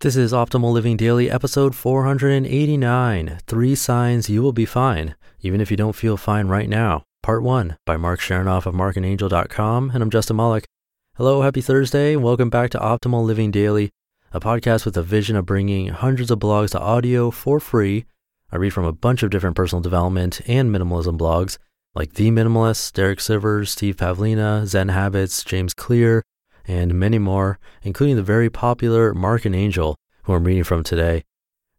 This is Optimal Living Daily, episode 489 Three Signs You Will Be Fine, Even If You Don't Feel Fine Right Now, Part 1 by Marc Chernoff of marcandangel.com. And I'm Justin Malik. Hello, happy Thursday. Welcome back to Optimal Living Daily, a podcast with a vision of bringing hundreds of blogs to audio for free. I read from a bunch of different personal development and minimalism blogs like The Minimalist, Derek Sivers, Steve Pavlina, Zen Habits, James Clear, and many more, including the very popular Marc and Angel, who I'm reading from today.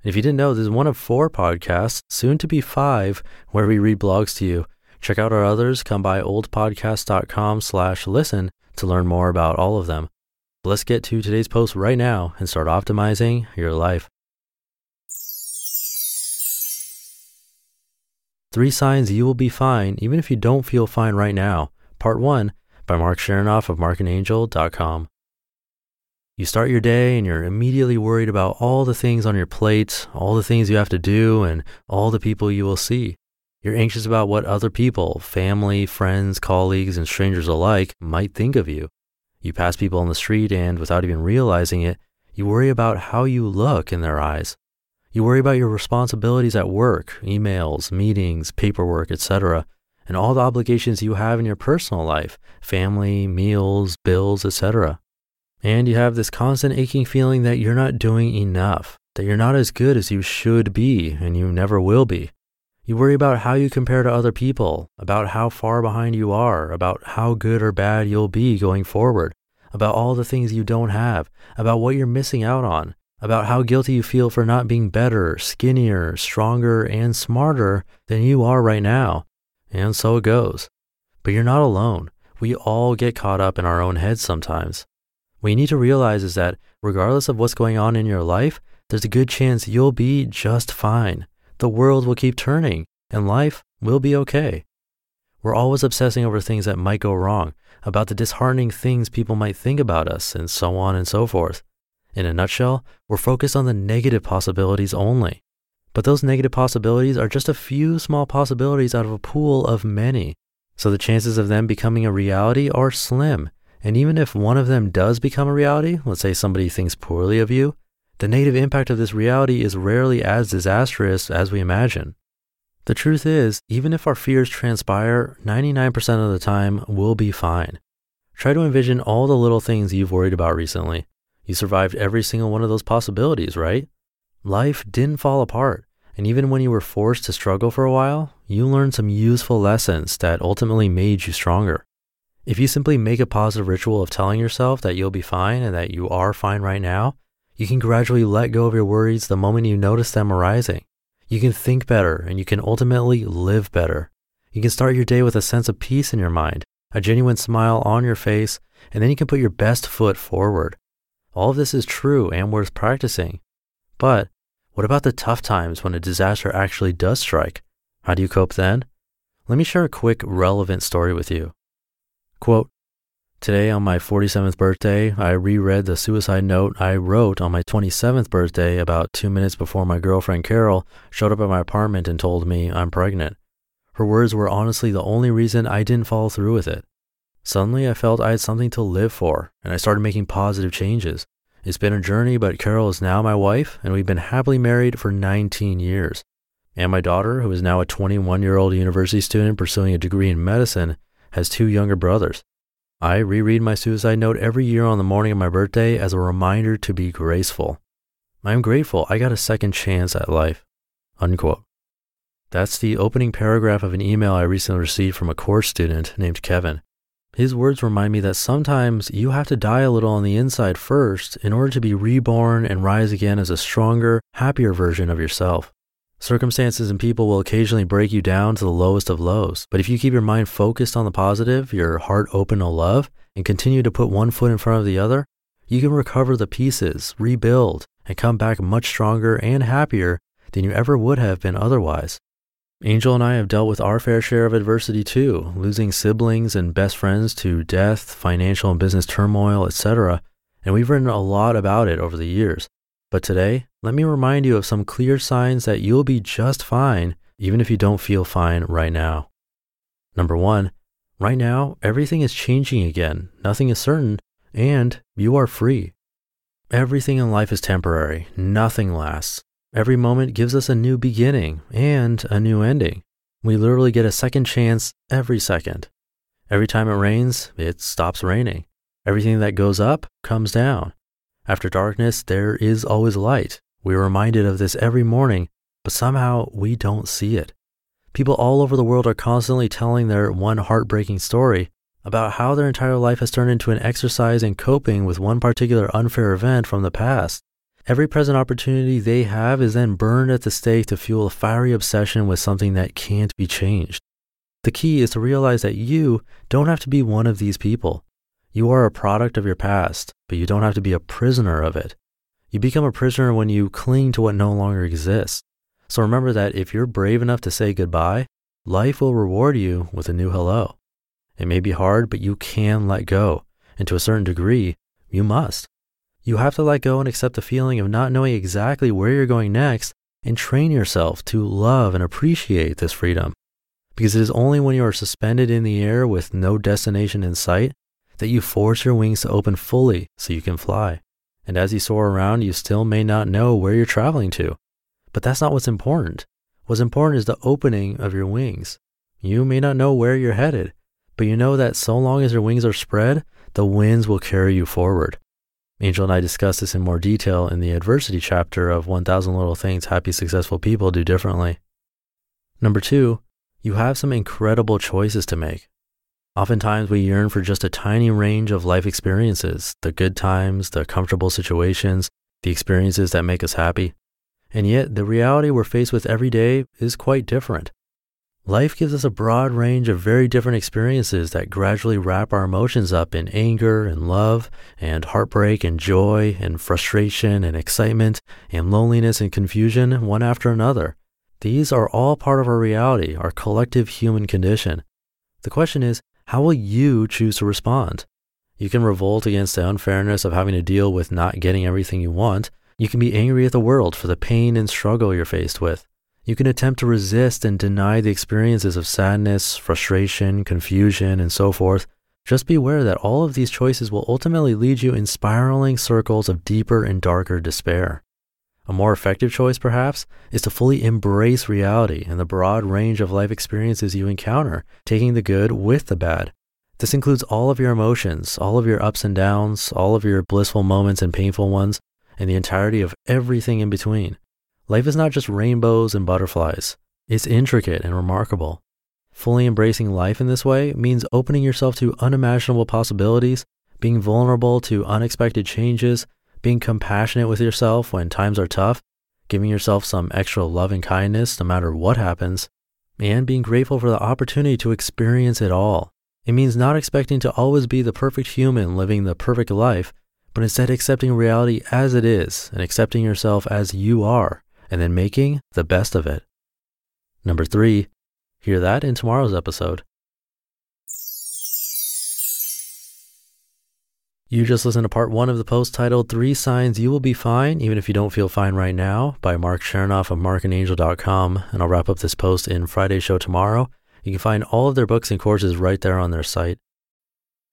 And if you didn't know, this is one of four podcasts, soon to be five, where we read blogs to you. Check out our others. Come by oldpodcast.com slash listen to learn more about all of them. Let's get to today's post right now and start optimizing your life. Three signs you will be fine even if you don't feel fine right now. Part 1 by Marc Chernoff of marcandangel.com. You start your day and you're immediately worried about all the things on your plate, all the things you have to do, and all the people you will see. You're anxious about what other people, family, friends, colleagues, and strangers alike, might think of you. You pass people on the street and, without even realizing it, you worry about how you look in their eyes. You worry about your responsibilities at work, emails, meetings, paperwork, etc and all the obligations you have in your personal life family, meals, bills, etc. And you have this constant aching feeling that you're not doing enough, that you're not as good as you should be, and you never will be. You worry about how you compare to other people, about how far behind you are, about how good or bad you'll be going forward, about all the things you don't have, about what you're missing out on, about how guilty you feel for not being better, skinnier, stronger, and smarter than you are right now, and so it goes. But you're not alone. We all get caught up in our own heads sometimes. What you need to realize is that regardless of what's going on in your life, there's a good chance you'll be just fine. The world will keep turning and life will be okay. We're always obsessing over things that might go wrong, about the disheartening things people might think about us, and so on and so forth. In a nutshell, we're focused on the negative possibilities only. But those negative possibilities are just a few small possibilities out of a pool of many. So the chances of them becoming a reality are slim. And even if one of them does become a reality, let's say somebody thinks poorly of you, the negative impact of this reality is rarely as disastrous as we imagine. The truth is, even if our fears transpire, 99% of the time we'll be fine. Try to envision all the little things you've worried about recently. You survived every single one of those possibilities, right? Life didn't fall apart. And even when you were forced to struggle for a while, you learned some useful lessons that ultimately made you stronger. If you simply make a positive ritual of telling yourself that you'll be fine and that you are fine right now, you can gradually let go of your worries the moment you notice them arising. You can think better and you can ultimately live better. You can start your day with a sense of peace in your mind, a genuine smile on your face, and then you can put your best foot forward. All of this is true and worth practicing. But what about the tough times when a disaster actually does strike? How do you cope then? Let me share a quick, relevant story with you. Quote, Today, on my 47th birthday, I reread the suicide note I wrote on my 27th birthday about two minutes before my girlfriend Carol showed up at my apartment and told me I'm pregnant. Her words were honestly the only reason I didn't follow through with it. Suddenly, I felt I had something to live for, and I started making positive changes. It's been a journey, but Carol is now my wife, and we've been happily married for 19 years. And my daughter, who is now a 21 year old university student pursuing a degree in medicine, has two younger brothers. I reread my suicide note every year on the morning of my birthday as a reminder to be graceful. I am grateful I got a second chance at life. Unquote. That's the opening paragraph of an email I recently received from a course student named Kevin. His words remind me that sometimes you have to die a little on the inside first in order to be reborn and rise again as a stronger, happier version of yourself. Circumstances and people will occasionally break you down to the lowest of lows, but if you keep your mind focused on the positive, your heart open to love, and continue to put one foot in front of the other, you can recover the pieces, rebuild, and come back much stronger and happier than you ever would have been otherwise. Angel and I have dealt with our fair share of adversity too, losing siblings and best friends to death, financial and business turmoil, etc. And we've written a lot about it over the years. But today, let me remind you of some clear signs that you'll be just fine, even if you don't feel fine right now. Number one, right now, everything is changing again. Nothing is certain, and you are free. Everything in life is temporary. Nothing lasts. Every moment gives us a new beginning and a new ending. We literally get a second chance every second. Every time it rains, it stops raining. Everything that goes up comes down. After darkness, there is always light. We are reminded of this every morning, but somehow we don't see it. People all over the world are constantly telling their one heartbreaking story about how their entire life has turned into an exercise in coping with one particular unfair event from the past. Every present opportunity they have is then burned at the stake to fuel a fiery obsession with something that can't be changed. The key is to realize that you don't have to be one of these people. You are a product of your past, but you don't have to be a prisoner of it. You become a prisoner when you cling to what no longer exists. So remember that if you're brave enough to say goodbye, life will reward you with a new hello. It may be hard, but you can let go. And to a certain degree, you must. You have to let go and accept the feeling of not knowing exactly where you're going next and train yourself to love and appreciate this freedom. Because it is only when you are suspended in the air with no destination in sight that you force your wings to open fully so you can fly. And as you soar around, you still may not know where you're traveling to. But that's not what's important. What's important is the opening of your wings. You may not know where you're headed, but you know that so long as your wings are spread, the winds will carry you forward. Angel and I discuss this in more detail in the adversity chapter of 1000 Little Things Happy Successful People Do Differently. Number two, you have some incredible choices to make. Oftentimes, we yearn for just a tiny range of life experiences the good times, the comfortable situations, the experiences that make us happy. And yet, the reality we're faced with every day is quite different. Life gives us a broad range of very different experiences that gradually wrap our emotions up in anger and love and heartbreak and joy and frustration and excitement and loneliness and confusion one after another. These are all part of our reality, our collective human condition. The question is, how will you choose to respond? You can revolt against the unfairness of having to deal with not getting everything you want. You can be angry at the world for the pain and struggle you're faced with. You can attempt to resist and deny the experiences of sadness, frustration, confusion, and so forth. Just be aware that all of these choices will ultimately lead you in spiraling circles of deeper and darker despair. A more effective choice, perhaps, is to fully embrace reality and the broad range of life experiences you encounter, taking the good with the bad. This includes all of your emotions, all of your ups and downs, all of your blissful moments and painful ones, and the entirety of everything in between. Life is not just rainbows and butterflies, it's intricate and remarkable. Fully embracing life in this way means opening yourself to unimaginable possibilities, being vulnerable to unexpected changes, being compassionate with yourself when times are tough, giving yourself some extra love and kindness no matter what happens, and being grateful for the opportunity to experience it all. It means not expecting to always be the perfect human living the perfect life, but instead accepting reality as it is and accepting yourself as you are and then making the best of it. Number three, hear that in tomorrow's episode. You just listened to part one of the post titled Three Signs You Will Be Fine Even If You Don't Feel Fine Right Now by Marc Chernoff of marcandangel.com. And I'll wrap up this post in Friday's show tomorrow. You can find all of their books and courses right there on their site.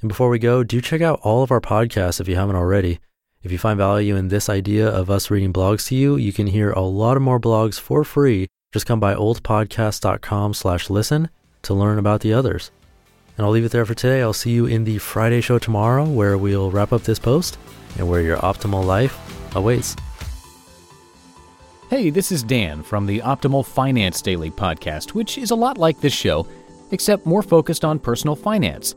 And before we go, do check out all of our podcasts if you haven't already. If you find value in this idea of us reading blogs to you, you can hear a lot of more blogs for free. Just come by oldpodcast.com slash listen to learn about the others. And I'll leave it there for today. I'll see you in the Friday show tomorrow where we'll wrap up this post and where your optimal life awaits. Hey, this is Dan from the Optimal Finance Daily podcast, which is a lot like this show, except more focused on personal finance.